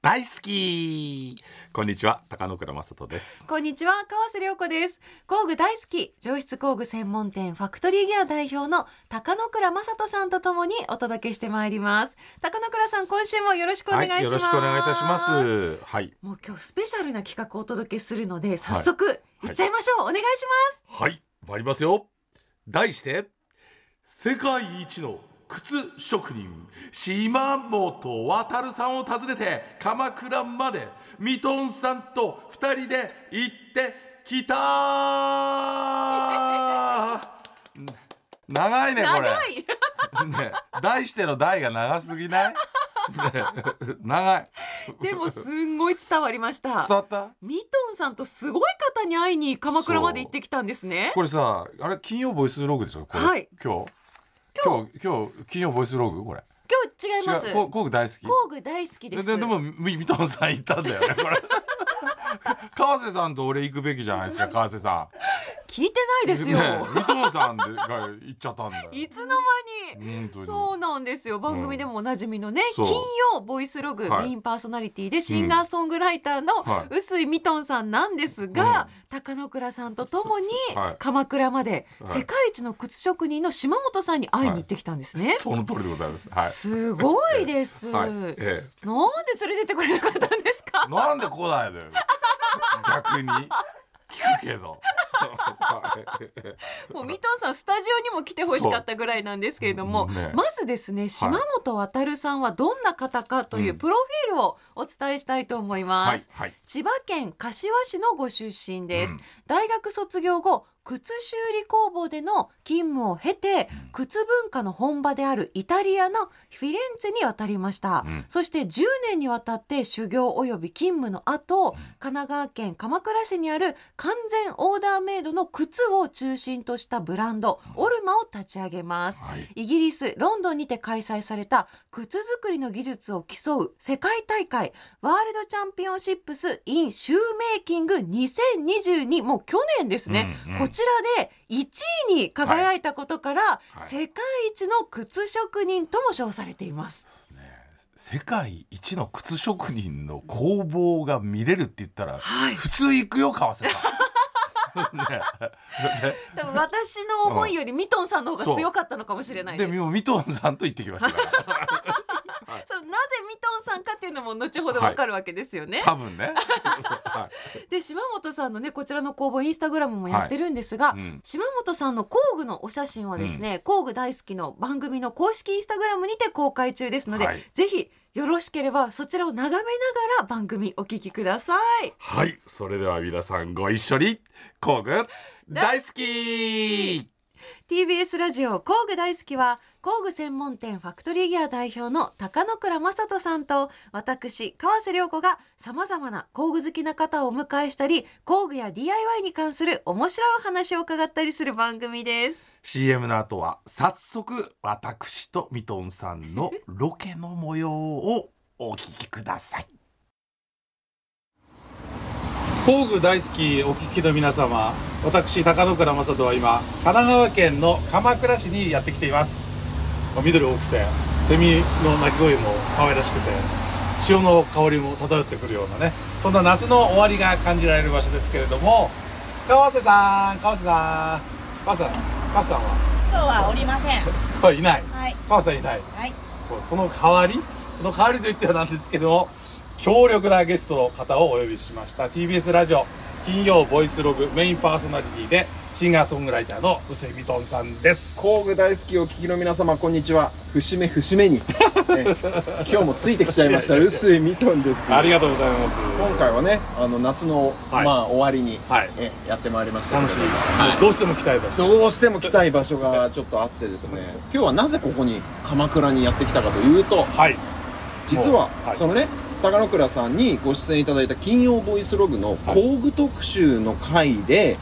大好き。こんにちは。高野倉正人です。こんにちは。川瀬良子です。工具大好き上質工具専門店ファクトリーギア代表の高野倉正人さんとともにお届けしてまいります。高野倉さん今週もよろしくお願いします、はい、よろしくお願いいたします。はい。もう今日スペシャルな企画をお届けするので早速い。っちゃいましょう、はい、お願いします。はい。参りますよ。題して世界一の靴職人島本渉さんを訪ねて鎌倉までミトンさんと2人で行ってきた。長いねこれ。ね題しての題が長すぎない、ね、長い。でもすんごい伝わりました。伝わった？ミトンさんとすごい方に会いに鎌倉まで行ってきたんですね。これさあれ金曜ボイスログでしょこれ、はい、今日今日今日。金曜ボイスログ？これ。今日違います。工具大好き。工具大好きです。ででもミトンさん行ったんだよねこれ 川瀬さんと俺行くべきじゃないですか川瀬さん聞いてないですよ。ね、三藤さんが言っちゃったんだよ。いつの間に？そうなんですよ。番組でもおなじみのね、うん、金曜ボイスログ、はい、メインパーソナリティでシンガーソングライターの臼井ミトンさんなんですが、はい、高野倉さんとともに鎌倉まで世界一の靴職人の島本さんに会いに行ってきたんですね。その通りでございます。すごいです。ええええ、なんで連れてってくれなかったんですか？なんで来ないのよ。逆に。聞くけど。もう三藤さんスタジオにも来てほしかったぐらいなんですけれども、ね、まずですね島本渉さんはどんな方かというプロフィールをお伝えしたいと思います、はいはい、千葉県柏市のご出身です、うん、大学卒業後靴修理工房での勤務を経て、靴文化の本場であるイタリアのフィレンツェに渡りました、うん、そして10年にわたって修行及び勤務の後、神奈川県鎌倉市にある完全オーダーメイドの靴を中心としたブランド、オルマを立ち上げます、はい、イギリスロンドンにて開催された靴作りの技術を競う世界大会ワールドチャンピオンシップス in シューメイキング2022もう去年ですね、うんうん、こちらで1位に輝いたことから、はい。はい、世界一の靴職人とも称されています。世界一の靴職人の工房が見れるって言ったら、はい、普通行くよ川瀬さん。ね、多分私の思いよりミトンさんの方が強かったのかもしれないです。でもミトンさんと言ってきましたンさんかっていうのも後ほどわかるわけですよね。はい、多分ね。で島本さんのねこちらの工房インスタグラムもやってるんですが、はいうん、島本さんの工具のお写真はですね、うん、工具大好きの番組の公式インスタグラムにて公開中ですので、はい、ぜひよろしければそちらを眺めながら番組お聞きください。はい。それでは皆さんご一緒に工具大好き。TBS ラジオ工具大好きは工具専門店ファクトリーギア代表の高野倉正人さんと私川瀬良子がさまざまな工具好きな方をお迎えしたり工具や DIY に関する面白いお話を伺ったりする番組です。CM の後は早速私とミトンさんのロケの模様をお聞きください。工具大好きお聞きの皆様私高野倉正人は今神奈川県の鎌倉市にやってきています緑多くてセミの鳴き声も可愛らしくて潮の香りも漂ってくるようなねそんな夏の終わりが感じられる場所ですけれども川瀬さん川瀬さん川瀬さん川瀬さんは？今日はおりません。はい、いない、はい、川瀬さんいない、はい、その代わりその代わりと言ってはなんですけども強力なゲストの方をお呼びしました。TBS ラジオ金曜ボイスログメインパーソナリティでシンガーソングライターの臼井ミトンさんです。工具大好きお聞きの皆様こんにちは。節目節目に、今日もついてきちゃいました臼井ミトンです。ありがとうございます。今回はねあの夏の、はい、まあ終わりに、はい、えやってまいりました楽しい、はい、どうしても来たい場所どうしても来たい場所がちょっとあってですね。今日はなぜここに鎌倉にやってきたかというと、はい、実は、そのね高野倉さんにご出演いただいた金曜ボイスログの工具特集の回で、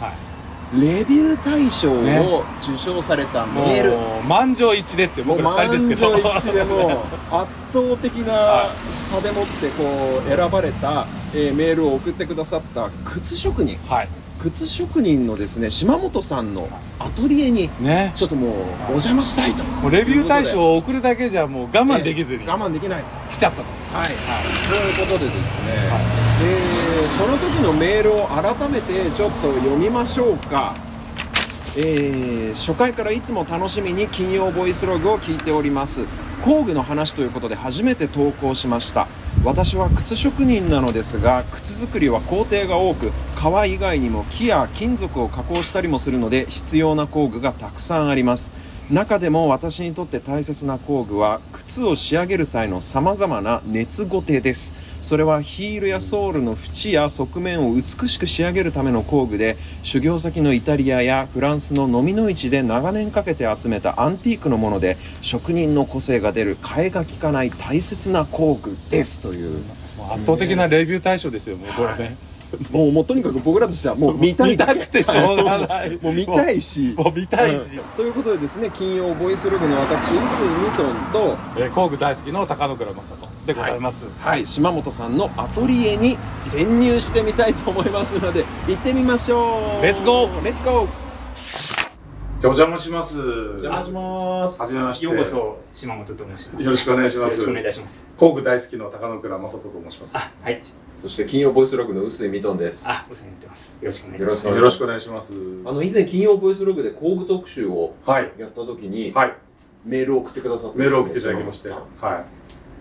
レビュー大賞を受賞されたメール、満場一致でって僕ら2人ですけど。満場一致でも圧倒的な差でもってこう選ばれた、えー、メールを送ってくださった靴職人、はい、靴職人のですね島本さんのアトリエにちょっともうお邪魔したいと、もうレビュー大賞を送るだけじゃもう我慢できずに、我慢できない。来ちゃったとはい、はい、ということでですね、はい、でその時のメールを改めてちょっと読みましょうか。えー、初回からいつも楽しみに金曜ボイスログを聞いております。工具の話ということで初めて投稿しました。私は靴職人なのですが靴作りは工程が多く革以外にも木や金属を加工したりもするので必要な工具がたくさんあります。中でも私にとって大切な工具は靴を仕上げる際の様々な熱ごてです。それはヒールやソールの縁や側面を美しく仕上げるための工具で修行先のイタリアやフランスの飲みの市で長年かけて集めたアンティークのもので職人の個性が出る替えが利かない大切な工具です。という。圧倒的なレビュー対象ですよもうこれね、もうもうとにかく僕らとしてはもう見たい。見たくてしょうがない。もう見たいし。もう見たいし、うん、ということでですね金曜ボイスログの私臼井ミトンと、えー、工具大好きの高野倉正人でございます、はい、はい、島本さんのアトリエに潜入してみたいと思いますので行ってみましょう。レッツゴーレッツゴーじゃお邪魔します。お邪魔します。はじめまして。ようこそ島本と申します。よろしくお願いします。よろしくお願いいたします。工具大好きの高野倉正人と申します。あ、はい。そして金曜ボイスログの臼井ミトンです。あ、お世話になってます。よろしくお願いします。よろしくお願いします。あの以前金曜ボイスログで工具特集をやった時に、はい、メールを送ってくださって、メールを送っていただきまして、は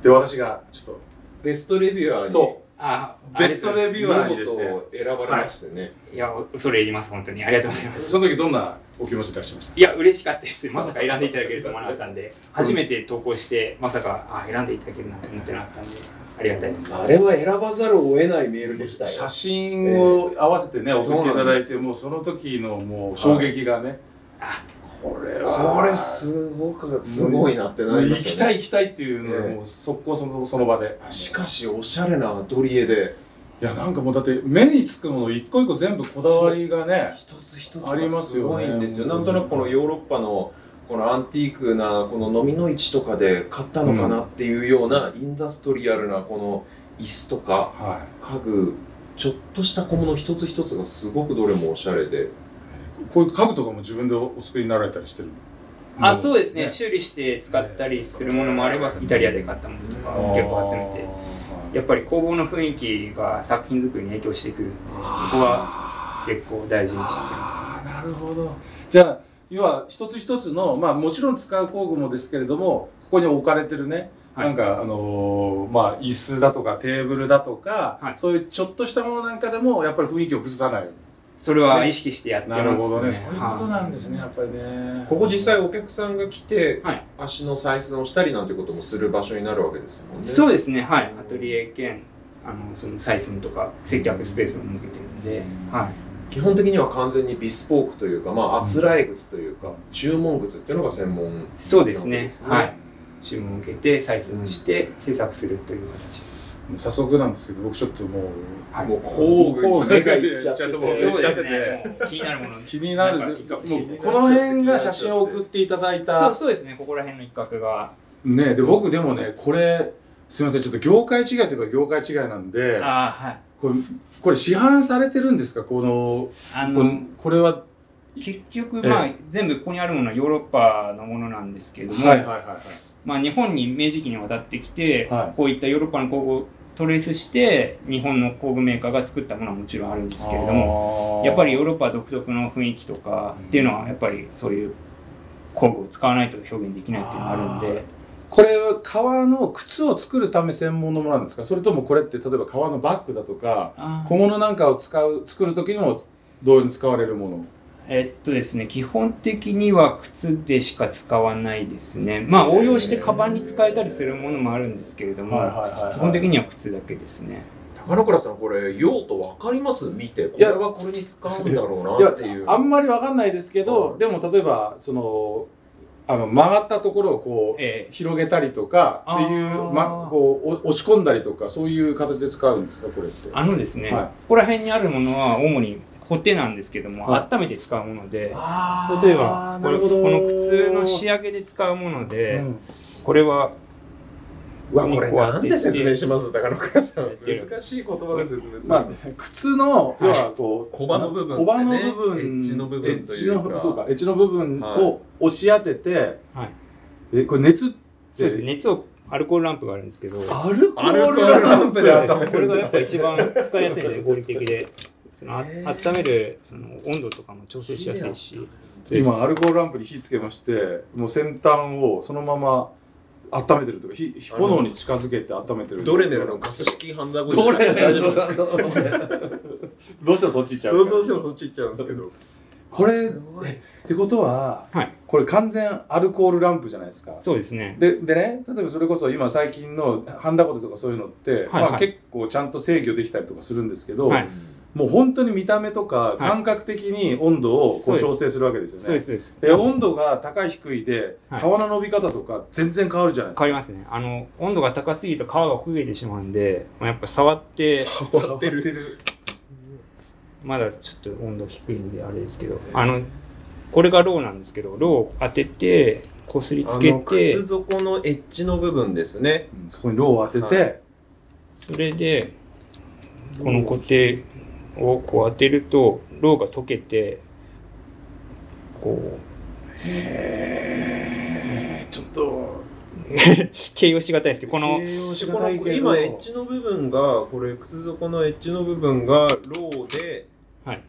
い。で私がちょっとベストレビューアーにそう。あベストレビューアーにですね選ばれましてね、はい、いや恐れ入ります本当に。ありがとうございます。その時どんなお気持ちでいらっしゃいました？いや嬉しかったです。まさか選んでいただけると思わなかったんで。初めて投稿してまさかあ選んでいただけるなんて思ってなかったんでありがたいです。あれは選ばざるを得ないメールでしたよ。写真を合わせてね、えー、送っていただいてもうその時のもう衝撃がね、はい、あこれは。これすごくすごいなってなりまね、行きたい行きたいっていうのはもう速攻そのその場で。しかしおしゃれなアトリエで。いやなんかもうだって目につくもの一個一個全部こだわりがね一つ一つありますよね。すごいんですよ。なんとなくこのヨーロッパのこのアンティークなこの飲みの市とかで買ったのかなっていうようなインダストリアルなこの椅子とか家具ちょっとした小物一つ一つがすごくどれもおしゃれでこういう家具とかも自分でお作りになられたりしてるあそうですね、ね、修理して使ったりするものもあればイタリアで買ったものとか結構集めて。やっぱり工房の雰囲気が作品作りに影響してくるんでそこは結構大事にしてます。なるほど。じゃあ要は一つ一つのまあもちろん使う工具もですけれどもここに置かれてるね。なんか、あのー、まあ、椅子だとかテーブルだとか、はい、そういうちょっとしたものなんかでもやっぱり雰囲気を崩さないようにそれは意識してやってます、ね、なるほどね。そういうことなんですね、やっぱりね。ここ実際お客さんが来て、はい、足の採寸をしたりなんてこともする場所になるわけですもんね。そうですね。はい。アトリエ兼あのその採寸とか接客スペースを設けてるんで、はい、基本的には完全にビスポークというか、まあ、あつらえ靴というか、うん、注文靴っていうのが専門、そうですね。はい。注文を受けて採寸して制作するという形です早速なんですけど僕ちょっともう、はい、もう工具に目がいっちゃって。そうですね。気になるもの気になる。もうこの辺が写真を送っていただいた。そうそうですね。ここら辺の一角が。ねで僕でもねこれすみませんちょっと業界違いといえば業界違いなんであはい。これこれ市販されてるんですか？このあのこれは結局まあ全部ここにあるものはヨーロッパのものなんですけども、はいはいはいはい。まあ、日本に明治期に渡ってきて、はい、こういったヨーロッパの工具トレースして日本の工具メーカーが作ったものはもちろんあるんですけれどもやっぱりヨーロッパ独特の雰囲気とかっていうのはやっぱりそういう工具を使わないと表現できないっていうのがあるんで。これは革の靴を作るため専門のものなんですか？それともこれって例えば革のバッグだとか小物なんかを使う作る時にも同様に使われるもの？えっとですね基本的には靴でしか使わないですね。まあ応用してカバンに使えたりするものもあるんですけれども、基本的には靴だけですね。高野倉さんこれ用途分かります？見てこれはこれに使うんだろうなっていう。あんまり分かんないですけど、はい、でも例えばそのあの曲がったところをこう、ええ、広げたりとかっていう、ま、こう押し込んだりとかそういう形で使うんですかこれって？あのですね、はい、ここら辺にあるものは主にコテなんですけども、はい、温めて使うもので例えばこれこの靴の仕上げで使うもので、うん、これはわこれなんて説明します？だから倉さん難しい言葉で説明する、まあ、靴の要はこう小刃の部分、小刃の部分エッジの部分というか。そうかエッジの部分を押し当てて、はい、えこれ熱そうです熱をアルコールランプがあるんですけど。アルコールランプ。でこれがやっぱ一番使いやすいので 合理的でそのあ温めるその温度とかも調整しやすいし。今アルコールランプに火つけましてもう先端をそのまま温めてるとか火炎に近づけて温めてる。ドレネルの？ガス式ハンダゴどれ大丈夫ですかどうしてもそっち行っちゃう。そうしてもそっち行っちゃうんですけど。これってことは、はい、これ完全アルコールランプじゃないですか。そうですね。ででね例えばそれこそ今最近のハンダゴテとかそういうのって、はいはい、まあ、結構ちゃんと制御できたりとかするんですけど、はいもう本当に見た目とか感覚的に温度をこう調整するわけですよね。そうですそうで温度が高い低いで皮の伸び方とか全然変わるじゃないですか。変わりますね。あの温度が高すぎると皮が焦げてしまうんで、まあ、やっぱ触って触ってる。まだちょっと温度低いんであれですけど、あのこれがローなんですけど、ローを当ててこすりつけて、靴底のエッジの部分ですね。そこにローを当てて、はい、それでこの固定をこう当てるとろうが溶けてこう。へえちょっと。形容しがたいですけどこの今エッジの部分がこれ靴底のエッジの部分がローで、はい、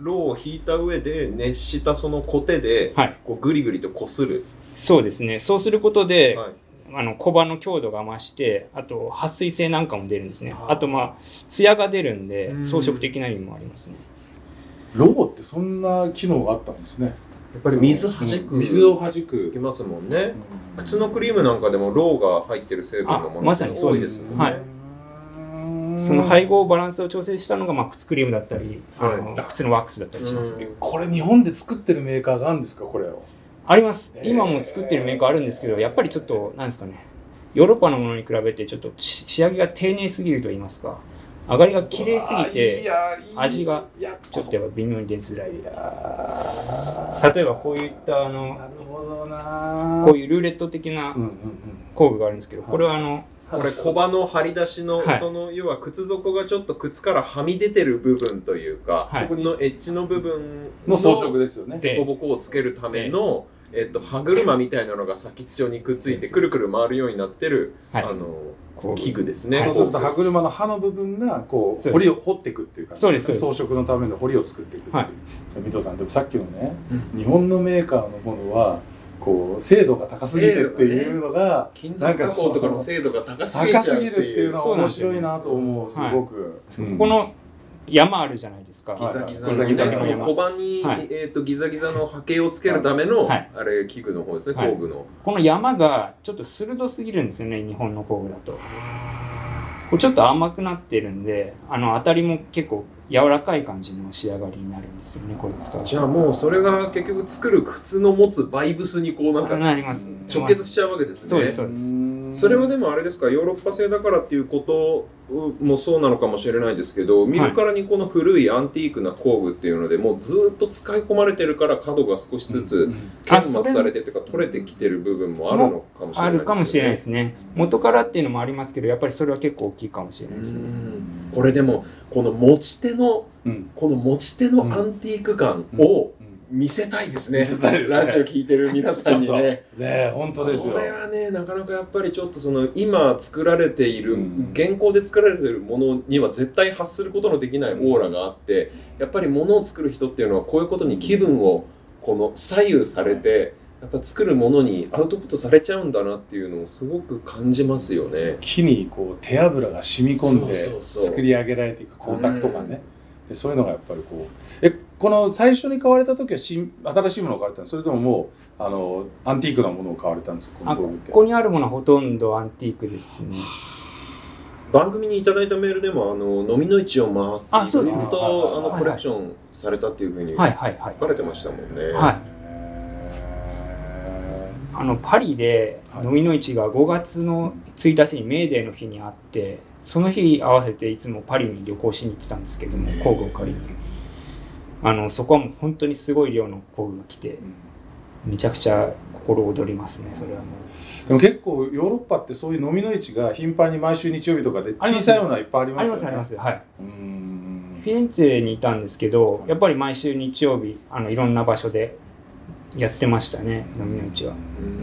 ローを引いた上で熱したそのコテで、はい、こうグリグリとこする。そうですね。そうすることで、はいあの小刃の強度が増してあと撥水性なんかも出るんですね。あとまあ艶が出るんで装飾的な意味もありますね。ロボってそんな機能があったんですね。やっぱり水はじく、水をはじく。いますもんね、靴のクリームなんかでもローが入ってる成分のものまさにそうです。もんね、はい。その配合バランスを調整したのが、まあ、靴クリームだったり、はい、あの靴のワックスだったりします、これ日本で作ってるメーカーがあるんですかこれを？あります。今も作ってるメーカーあるんですけど、やっぱりちょっと、なんですかね、ヨーロッパのものに比べてちょっと仕上げが丁寧すぎると言いますか、上がりが綺麗すぎて、味がちょっとやっぱ微妙に出づらい。例えばこういったあの、こういうルーレット的な工具があるんですけど、これはあの、これ小刃の張り出しの、はい、その要は靴底がちょっと靴からはみ出てる部分というか、はい、そこのエッジの部分の装飾で。すよね凸凹をつけるための、えっと、歯車みたいなのが先っちょにくっついて くるくる回るようになってる、あの器具ですね。そうすると歯車の刃の部分がこう彫りを掘っていくっていうか、そうです装飾のための彫りを作っていくっていう、はい、じゃあ水戸さんでもさっきのね、うん、日本のメーカーのものはこう精度が高すぎるっていうのが、金属加工とかの精度が高すぎるっていうのは面白いなと思うすごく、この山あるじゃないですか。ギザギザのギザギザの小判に、はい、えっ、ー、とギザギザの波形をつけるための、はい、あれ器具の方ですね、工具の。この山がちょっと鋭すぎるんですよね、日本の工具だと。これちょっと甘くなってるんで、あの当たりも結構柔らかい感じの仕上がりになるんですよねこれ使うじゃあもうそれが結局作る靴の持つバイブスにこうなんか直結しちゃうわけですね。そうですそうです。それはでもあれですかヨーロッパ製だからっていうこともそうなのかもしれないですけど見るからにこの古いアンティークな工具っていうのでもうずっと使い込まれてるから角が少しずつキャンバスされてというか取れてきてる部分もあるのかもしれないですね。あるかもしれないですね。元からっていうのもありますけどやっぱりそれは結構大きいかもしれないですね。これでもこの持ち手の、この持ち手のアンティーク感を、見せたいですね。すねラジオ聞いてる皆さんにね。ね本当ですよ。これはね、なかなかやっぱりちょっとその今作られている、うん、現行で作られているものには絶対発することのできないオーラがあって、やっぱりものを作る人っていうのはこういうことに気分をこの左右されて、やっぱ作るものにアウトプットされちゃうんだなっていうのをすごく感じますよね。木にこう手油が染み込んで作り上げられていく光沢とかね。でそういうのがやっぱりこうえこの最初に買われた時は新新しいものを買われたんですそれとももうあのアンティークなものを買われたんですか？この道具って。ここにあるものはほとんどアンティークですね。番組にいただいたメールでもあの飲みの市を回ってあそうですね。とあのコレクションされたっていうふうに書かれてましたもんね。はい。あのパリで飲みの市が5月の1日にメーデーの日にあってその日合わせていつもパリに旅行しに行ってたんですけども工具を借りに。あのそこはもう本当にすごい量の工具が来て、めちゃくちゃ心躍りますねそれはもう。でも結構ヨーロッパってそういう飲みの市が頻繁に毎週日曜日とかで小さいものはいっぱいありますよね。ありますありますはい。フィレンツェにいたんですけどやっぱり毎週日曜日あのいろんな場所でやってましたね飲みの市は。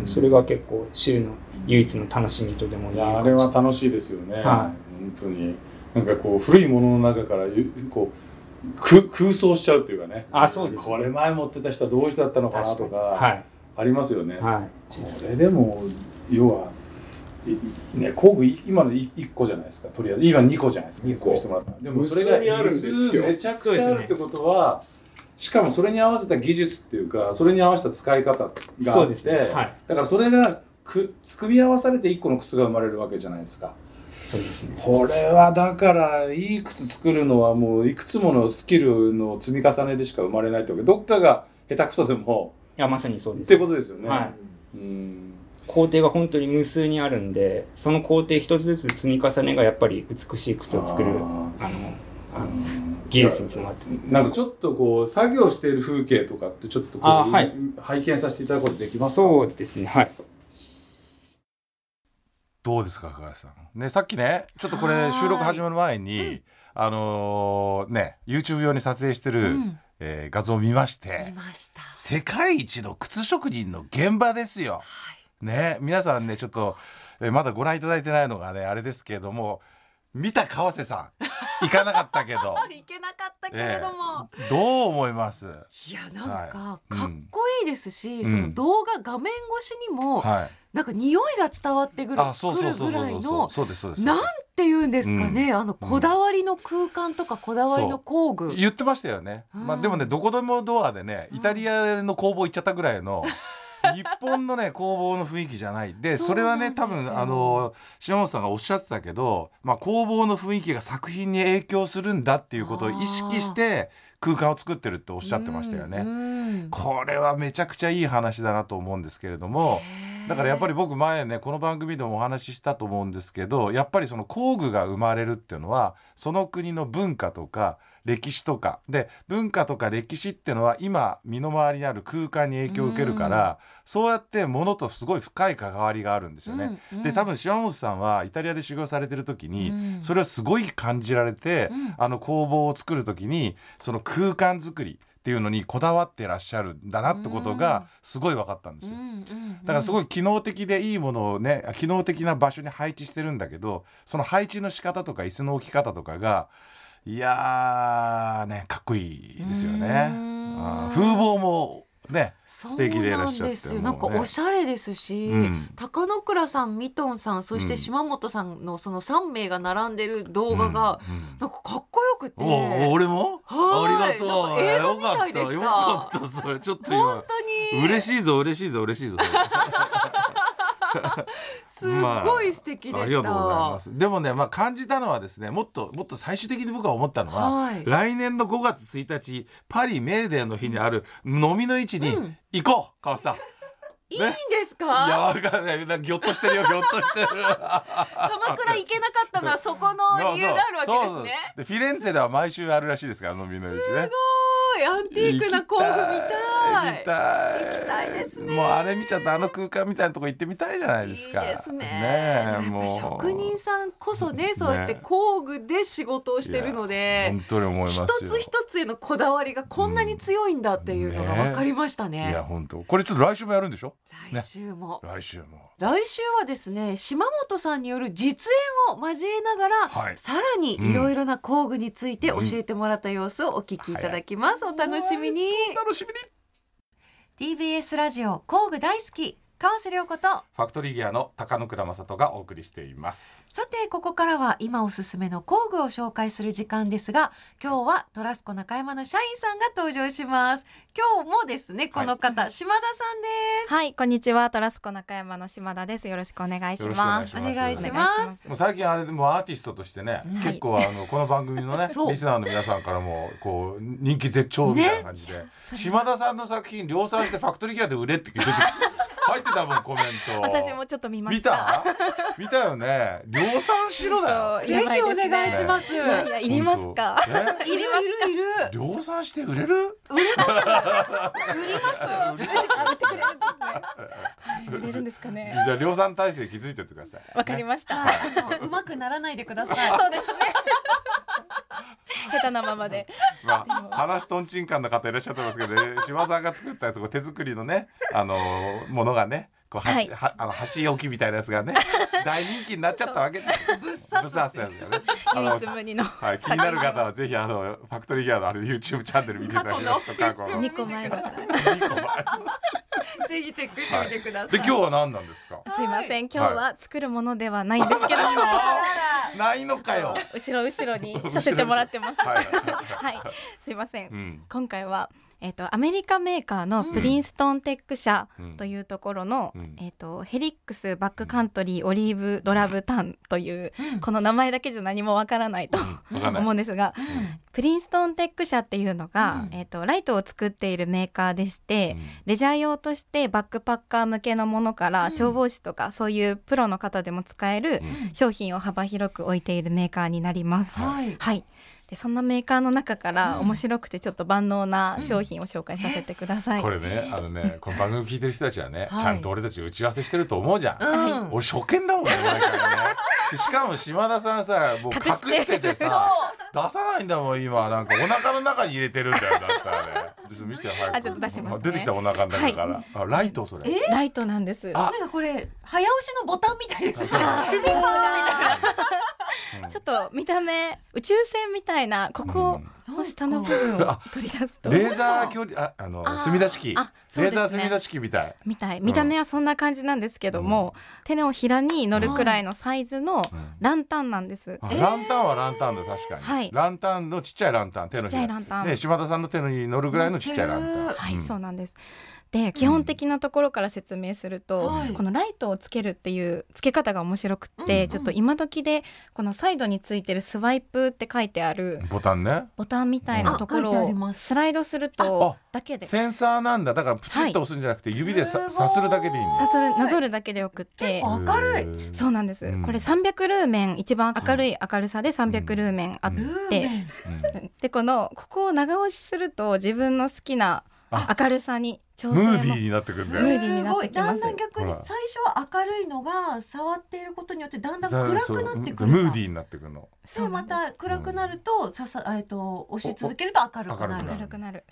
それが結構週の唯一の楽しみとでもいやあれは楽しいですよね、はい、本当になんかこう古いものの中からこう空空想しちゃうっていうかね。あそうです、ね、これ前持ってた人はどうしてだったのかなとかはい。ありますよね、はい、それでも要はね、工具今の1個じゃないですか。とりあえず今2個じゃないですか。2個。してもらったでもそれがあるんですよ。めちゃくちゃあるってことは、しかもそれに合わせた技術っていうかそれに合わせた使い方があって、ね。はい、だからそれがく組み合わされて1個の靴が生まれるわけじゃないですかそうですね。これはだからいい靴作るのはもういくつものスキルの積み重ねでしか生まれないってわけどっかが下手くそでも。いやまさにそうです。ってことですよね、はい、うん。工程が本当に無数にあるんでその工程一つずつ積み重ねがやっぱり美しい靴を作るあのあの技術につながってなんかちょっとこう作業している風景とかってちょっとこう、はい、拝見させていただくことできますか？そうですね。はいどうですか高橋さん？ねさっきねちょっとこれ収録始まる前に、うん、あのー、ね YouTube 用に撮影してる、うん。えー、画像を見まして世界一の靴職人の現場ですよ。はい、ね皆さんねちょっと、えー、まだご覧いただいてないのがねあれですけれども見た川瀬さん 行かなかったけど。行けなかったけれども、えー、どう思います？いやなんか、かっこいいですし、うん、その動画画面越しにも、はい、なんか匂いが伝わってくるぐらいのなんて言うんですかね、うん、あのこだわりの空間とかこだわりの工具、言ってましたよね、うん、まあでもねどこでもドアでねイタリアの工房行っちゃったぐらいの 日本のね工房の雰囲気じゃない。でそれはね多分あの島本さんがおっしゃってたけど、まあ、工房の雰囲気が作品に影響するんだっていうことを意識して空間を作ってるっておっしゃってましたよね。これはめちゃくちゃいい話だなと思うんですけれども。だからやっぱり僕前ねこの番組でもお話ししたと思うんですけどやっぱりその工具が生まれるっていうのはその国の文化とか歴史とか。で文化とか歴史っていうのは今身の回りにある空間に影響を受けるから、うん、そうやってものとすごい深い関わりがあるんですよね。うんうん、で多分島本さんはイタリアで修行されてる時に、うん、それをすごい感じられて、うん、あの工房を作る時にその空間作りっていうのにこだわってらっしゃるんだなってことがすごい分かったんですよ。だからすごい機能的でいいものをね機能的な場所に配置してるんだけどその配置の仕方とか椅子の置き方とかがいやねかっこいいですよね。風貌もね素敵でいらっしゃって、ね、なんかおしゃれですし、うん、高野倉さんミトンさんそして島本さんのその3名が並んでる動画が、うんうん、なんかかっこよくて、俺も？ありがとう。映画みたいでした。よかったそれ。ちょっと今本当に。嬉しいぞ嬉しいぞ嬉しいぞ すごい素敵でした、まあ、ありがとうございます。でもねまあ感じたのはですねもっともっと最終的に僕は思ったのは、はい、来年の5月1日パリメーデーの日にある飲みの市に行こう、川瀬さん。いいんですか、いやわかんない。なんかぎょっとしてるよぎょっとしてる。鎌倉行けなかったのはそこの理由があるわけですねでフィレンツェでは毎週あるらしいですから飲みの市ねすごいいアンティークな工具見たい。行きたい。行きたいですね。もうあれ見ちゃってあの空間みたいなとこ行ってみたいじゃないですか。いいですね。ねもう。職人さんこそねそうやって工具で仕事をしてるので、本当に思います一つ一つへのこだわりがこんなに強いんだっていうのが分かりましたね。ね、いや本当。これちょっと来週もやるんでしょ？来週も、ね、来週も。来週はですね島本さんによる実演を交えながら、はい、さらにいろいろな工具について教えてもらった様子をお聞きいただきます、うん、お楽しみにお楽しみに。TBS ラジオ工具大好き川瀬良子とファクトリーギアの高野倉正人がお送りしています。さてここからは今おすすめの工具を紹介する時間ですが今日はトラスコ中山の社員さんが登場します今日もですねこの方、はい、島田さんです。はいこんにちは。トラスコ中山の島田です。よろしくお願いします。お願いします。もう最近あれでもアーティストとしてね、はい、結構あのこの番組のねリスナーの皆さんからもこう人気絶頂みたいな感じで、ね、島田さんの作品量産してファクトリーギアで売れって聞いて 入ってたもんコメント。私もちょっと見ました。見た？よね。量産しろだよ。ぜひお願いします、いやいやいりますか？いるいるいる。量産して売れる？売れます売ります 売ってくれるんですね。売れるんですかね。じゃあ量産体制築いてってください。わかりました、はい、うまくならないでください。そうですね。下手なままで。まあ、話とんちんかんの方いらっしゃってますけど、ね、島さんが作ったとこ手作りのね、あのー、ものがね。こうはし、はあの箸置きみたいなやつがね 大人気になっちゃったわけで。すぶっ刺すやつがね。唯一無二の、はい、気になる方はぜひあのファクトリーギアのある YouTube チャンネル見ていただきますと過去の。2個前の。ぜひチェックしてみてください、はい、で今日は何なんですか？すいません。今日は作るものではないんですけども、ないのかよ。後ろ後ろにさせてもらってます。はい、はい、すいません、今回はえーと、アメリカメーカーのプリンストンテック社というところの、うん、えーと、ヘリックスバックカントリーオリーブドラブタンという、うん、この名前だけじゃ何もわからないと、うん、思うんですが、プリンストンテック社っていうのが、えーと、ライトを作っているメーカーでして、レジャー用としてバックパッカー向けのものから消防士とかそういうプロの方でも使える商品を幅広く置いているメーカーになります。はい、はいでそんなメーカーの中から面白くてちょっと万能な商品を紹介させてください、これねあのねこの番組聞いてる人たちはね、はい、ちゃんと俺たち打ち合わせしてると思うじゃん、うん、俺初見だもんね毎回ね。しかも島田さんさもう隠しててさ出さないんだもん今。なんかお腹の中に入れてるんだよだったらね。見せて早くあちょっと出します、ね、出てきたお腹の中から、はい、あライトそれ。ライトなんです。あ。なんかこれ早押しのボタンみたいですね。ピピンポンみたいなちょっと見た目宇宙船みたいなここの下の部分を取り出すと、レーザー距離ああの墨出式、レーザー墨出式みたい。みたい。見た目はそんな感じなんですけども、手のひらに乗るくらいのサイズのランタンなんです、ランタンはランタンだ確かに、はい、ランタンのちっちゃいランタン手のひら。ちランタン。で島田さんの手のに乗るぐらいのちっちゃいランタン、はい、そうなんです。で基本的なところから説明すると、うん、このライトをつけるっていうつけ方が面白くって、うんうん、ちょっと今時でこのサイドについてるスワイプって書いてあるボタンね。ボタンみたいなところをスライドするとだけで。センサーなんだ。だからプチッと押すんじゃなくて、指でささするだけでいいんだ。さするなぞるだけでよくって。明るい。そうなんです、うん、これ300ルーメン一番明るい明るさで300ルーメンあって、でこのここを長押しすると自分の好きな明るさにムーディーになってくるんだよ。ムーディーになってきだんだん逆に最初は明るいのが触っていることによってだんだん暗くなってくる。ムーディーになってくるの。でまた暗くなると、ささえっと押し続けると明るくなる。明るくなる。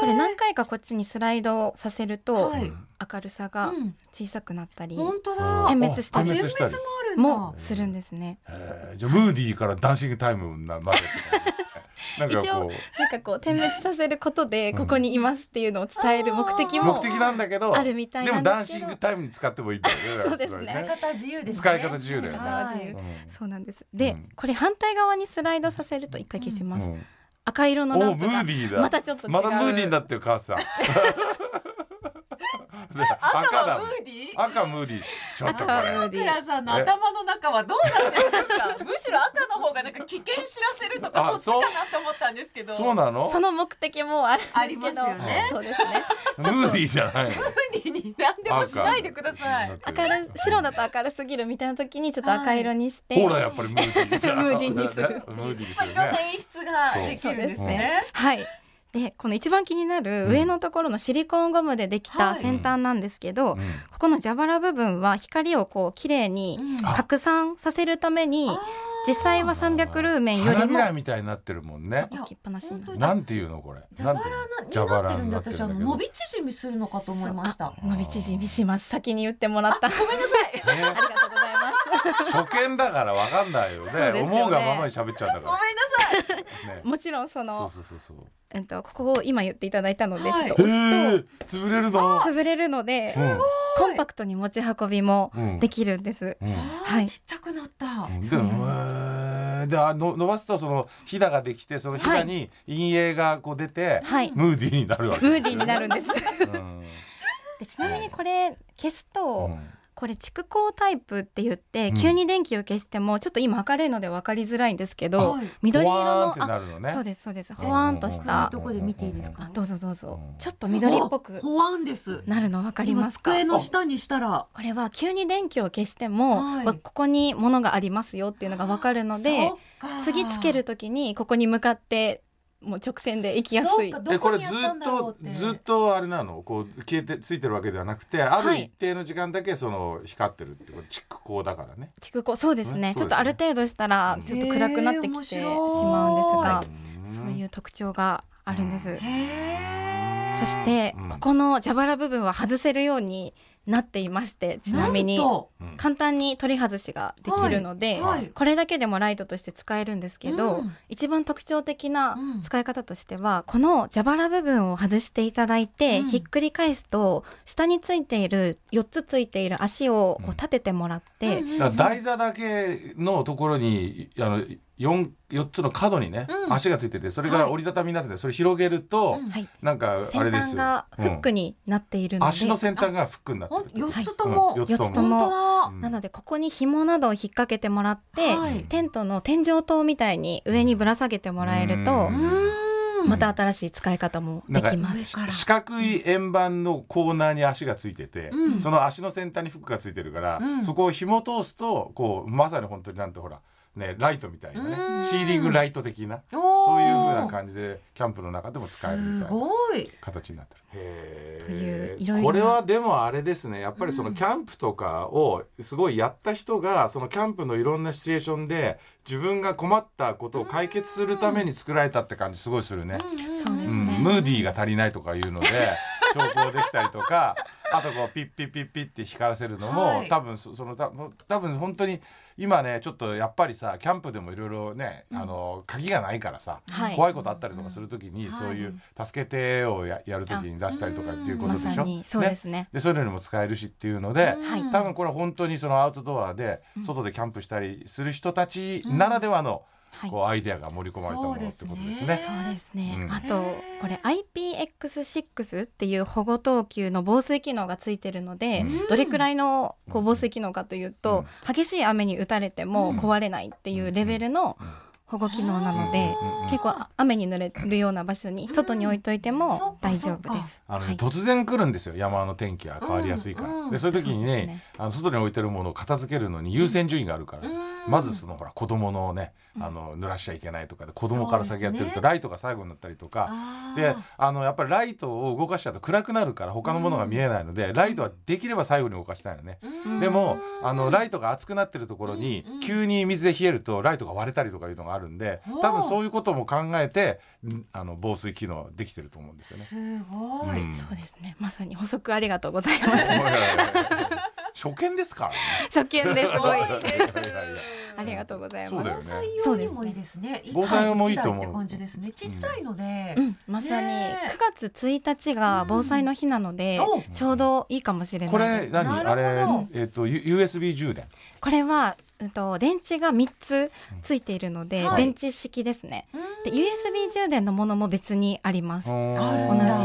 これ何回かこっちにスライドさせると、明るさが小さくなったり、本当だ。点滅したり、点滅もあるもするんですね。じゃムーディーからダンシングタイムなまで。一応なんかこう点滅させることでここにいますっていうのを伝える目的も目的なんだけどあるみたいでもダンシングタイムに使ってもいいんだよねそうですね。使い方自由です使い方自由だよね。そうなんです。でこれ反対側にスライドさせると一回消します。赤色のランプがまたちょっとまたムーディーになってる母さん 赤だムーディー？赤ムーディー。ちょっとこれ。さんの頭の中はどうなってるんですか。むしろ赤の方がなんか危険知らせるとかそっちかなと思ったんですけど。そうなの？その目的もあるありますよね。そうですね。ムーディーじゃないムーディーに何でもしないでください。明る白だと明るすぎるみたいな時にちょっと赤色にしてほらやっぱりムーディー にする。ムーディーにするムーディーにするいろんな演出ができるんですね。はいでこの一番気になる上のところのシリコンゴムでできた先端なんですけど、うん、ここの蛇腹部分は光をこう綺麗に拡散させるために、実際は300ルーメンよりも花みたいになってるもんね。置きっぱなしなんていうのこれ。蛇腹になってるんで私は伸び縮みするのかと思いました。伸び縮みします。先に言ってもらった。ごめんなさい、ありがとうございます。初見だからわかんないよね。思うがままに喋っちゃうんだから。ごめんなさい、もちろんそのそうそうそうそう。えっと、ここを今言っていただいたので、ちょっと押すと、潰れるの？潰れるので、コンパクトに持ち運びもできるんです。はい、ちっちゃくなった。でであの伸ばすとそのひだができてそのひだに陰影がこう出て、はい、ムーディーになるわけムーディーになるんです。でちなみにこれ消すと、これ蓄光タイプって言って、うん、急に電気を消してもちょっと今明るいので分かりづらいんですけど、緑色の、ね、そうですそうです。ほわんとした。どこで見ていいですか？どうぞどうぞ。ちょっと緑っぽくほわんです。なるの分かります机の下にしたら。これは急に電気を消しても、はい、ここに物がありますよっていうのが分かるので次つける時にここに向かってもう直線で行きやすい。えこれずっとずっとあれなの？こう消えてついてるわけではなくてある一定の時間だけその光ってるってこと蓄光だからね。蓄光そうですね、ちょっとある程度したらちょっと暗くなってきてしまうんですが、そういう特徴があるんです。そして、ここの蛇腹部分は外せるようになっていましてちなみに。簡単に取り外しができるので、はい。はい、これだけでもライトとして使えるんですけど、うん、一番特徴的な使い方としては、うん、この蛇腹部分を外していただいて、うん、ひっくり返すと下についている4つついている足をこう立ててもらって、台座だけのところにあの 4, 4つの角にね、うん、足がついててそれが折りたたみになっててそれ広げると、はい、なんかあれですよ。フックになっているので、足の先端がフックになってる4つとも、4つとも。なのでここに紐などを引っ掛けてもらって、はい、テントの天井灯みたいに上にぶら下げてもらえると、また新しい使い方もできます。四角い円盤のコーナーに足がついてて、うん、その足の先端にフックがついてるから、うん、そこを紐通すとこうまさに本当になんてほらね、ライトみたいなねシーリングライト的なそういうふうな感じでキャンプの中でも使えるみたい。な形になってる。へこれはでもあれですね。やっぱりそのキャンプとかをすごいやった人がそのキャンプのいろんなシチュエーションで自分が困ったことを解決するために作られたって感じすごいするね。うん、ムーディーが足りないとかいうので 調光できたりとかあとこうピッピッピッピッって光らせるのも、はい、多分そのた多分本当に今ねちょっとやっぱりさキャンプでもいろいろね、うん、あの鍵がないからさ、はい、怖いことあったりとかする時に、うん、そういう「助けて」をややる時に出したりとかっていうことでしょ？ま、そうですね。でそういうのにも使えるしっていうので、多分これ本当にそのアウトドアで外でキャンプしたりする人たちならではの、うんこうアイデアが盛り込まれたものってことですね。そうですね。うん、あとこれ IPX6 っていう保護等級の防水機能がついてるので、うん、どれくらいのこう防水機能かというと、うん、激しい雨に打たれても壊れないっていうレベルの保護機能なので、結構雨に濡れるような場所に外に置いといても大丈夫です。あの、ねはい、突然来るんですよ。山の天気が変わりやすいから。でそういう時にね、ね、あの外に置いてるものを片付けるのに優先順位があるから。まずそのほら子供のねあの濡らしちゃいけないとかで子供から先やってるとライトが最後になったりとか。であのやっぱりライトを動かしちゃうと暗くなるから他のものが見えないのでライトはできれば最後に動かしたいのね。でもあのライトが熱くなってるところに急に水で冷えるとライトが割れたりとかいうのがあるんで多分そういうことも考えてあの防水機能できてると思うんですよね。すごい、うん、そうですね。まさに補足ありがとうございます。初見ですからね。初見です。ごい。ありがとうございます。防災用にもいいですね。防災用もいいと思う。感じですね。ちっちゃいので、まさに9月1日が防災の日なので、ちょうどいいかもしれないこれ何？あれえっと USB 充電。これはえっと、電池が3つついているので、電池式ですね。で USB 充電のものも別にあります。同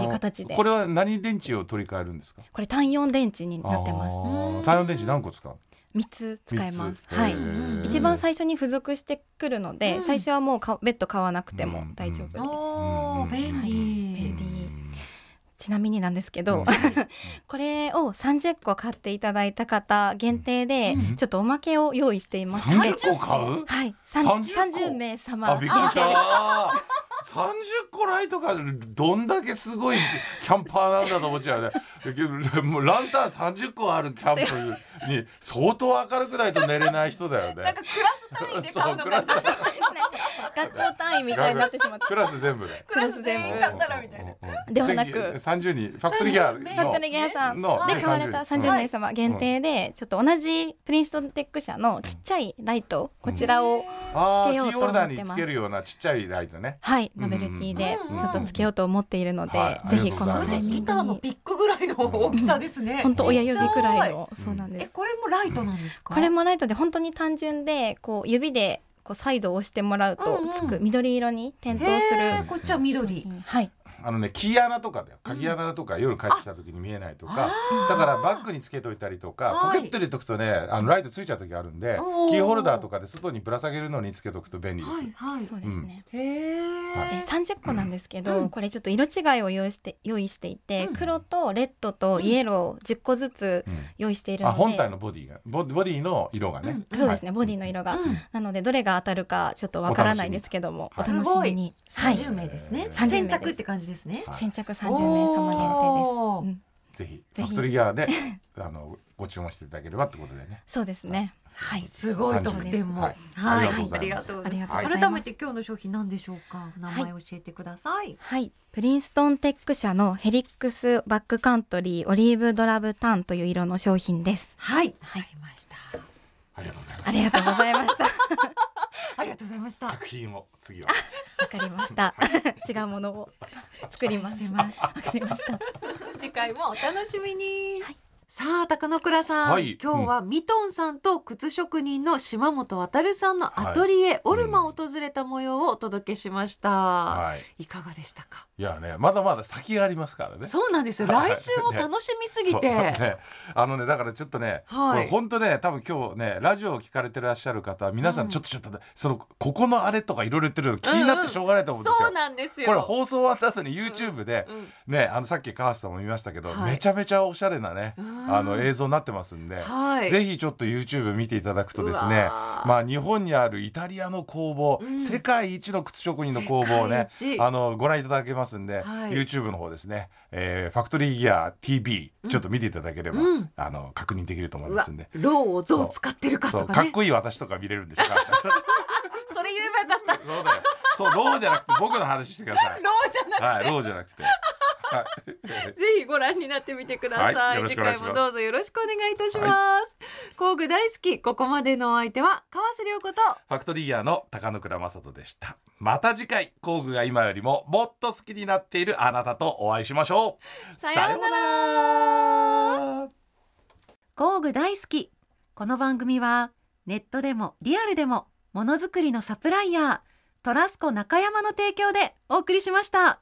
じ形で。これは何電池を取り替えるんですか？これ単四電池になってます。単四電池何個使う？三つ使えます。はい。一番最初に付属してくるので、最初はもうかベッド買わなくても大丈夫です。便利。便利。ちなみになんですけど、うん、これを30個買っていただいた方限定で、ちょっとおまけを用意していますので、30個買う？はい、30名様。あびっくりした30個ライトがどんだけすごいキャンパーなんだと思っちゃうね。もうランタン30個あるキャンプに相当明るくないと寝れない人だよね。なんかクラス単位で買うのかな 学校単位みたいになってしまってクラス全部でクラス全部買ったらみたいな。ではなく。30人ファクトリーギアファクトリーギアさん。で買われた30名様限定でちょっと同じプリンストンテック社のちっちゃいライトこちらをつけようと思ってます。キーホルダーにつけるようなちっちゃいライトね。はいノベルティでちょっとつけようと思っているのでぜひこのギターのピックぐらいの大きさですね。本当親指くらいのそうなんです。これもライトなんですか？これもライトで本当に単純でこう指でこうサイドを押してもらうとつく緑色に点灯する、こっちは緑。はいあのねキー穴とかだよ。鍵穴とか夜帰ってきた時に見えないとか、だからバッグにつけといたりとかポケット入れとくとねあのライトついちゃう時あるんでキーホルダーとかで外にぶら下げるのにつけとくと便利です。はい、はい、そうですね。うん、へえ。三十個なんですけど、うん、これちょっと色違いを用意して用意していて、うん、黒とレッドとイエロー十個ずつ用意しているので、本体のボディがボディの色がね、そうですね、ボディの色が、なのでどれが当たるかちょっとわからないですけども、お楽しみに。三十名ですね。先着って感じですね。先着三十名様限定です。ぜひファクトリーギアで あのご注文していただければってことでね。そうですね。はい、すごい特典も。はい、ありがとうございます。改めて今日の商品なんでしょうか？名前教えてください。はい、プリンストンテック社のヘリックスバックカントリーオリーブドラブタンという色の商品です。はい、はい、ありました。ありがとうございました。ありがとうございました。ありがとうございました。作品を次は。わかりました。違うものを作り ます。わかりました。次回もお楽しみに。はいさあ高野倉さん、はい、今日はミトンさんと靴職人の島本渉さんのアトリエ、はい、オルマを訪れた模様をお届けしました、はい、いかがでしたか？いやねまだまだ先がありますからね。そうなんですよ。来週も楽しみすぎて、ねね、あのねだからちょっとね、はい、本当ね多分今日ねラジオを聞かれてらっしゃる方皆さんちょっとちょっと、ね、そのここのあれとかいろいろ言ってる気になってしょうがないと思うんですよ、うん、そうなんですよ。これ放送終わった後に YouTube で、うんうん、ねあのさっき川瀬さんも見ましたけど、めちゃめちゃおしゃれなね、あの映像なってますんで、はい、ぜひちょっと YouTube 見ていただくとですねまあ日本にあるイタリアの工房、うん、世界一の靴職人の工房をねあのご覧いただけますんで、はい、YouTube の方ですね、えー、ファクトリーギア TV ちょっと見ていただければ、うん、あの確認できると思いますんで。ローをどう使ってるかとか、ね、かっこいい私とか見れるんでしょ それ言えばよかった。そうだよ。そうローじゃなくて僕の話してください。ローじゃなくて、はい、ローじゃなくて ぜひご覧になってみてください。はい、次回もどうぞよろしくお願いいたします、工具大好き。ここまでのお相手は川瀬良子と。ファクトリーギアの高野倉正人でした。また次回工具が今よりももっと好きになっているあなたとお会いしましょう。さようなら。工具大好き。この番組はネットでもリアルでもものづくりのサプライヤートラスコ中山の提供でお送りしました。